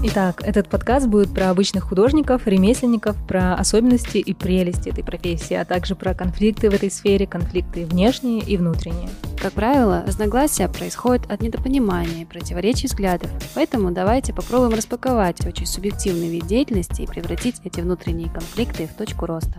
Итак, этот подкаст будет про обычных художников, ремесленников, про особенности и прелести этой профессии, а также про конфликты в этой сфере, конфликты внешние и внутренние. Как правило, разногласия происходят от недопонимания и противоречий взглядов, поэтому давайте попробуем распаковать очень субъективный вид деятельности и превратить эти внутренние конфликты в точку роста.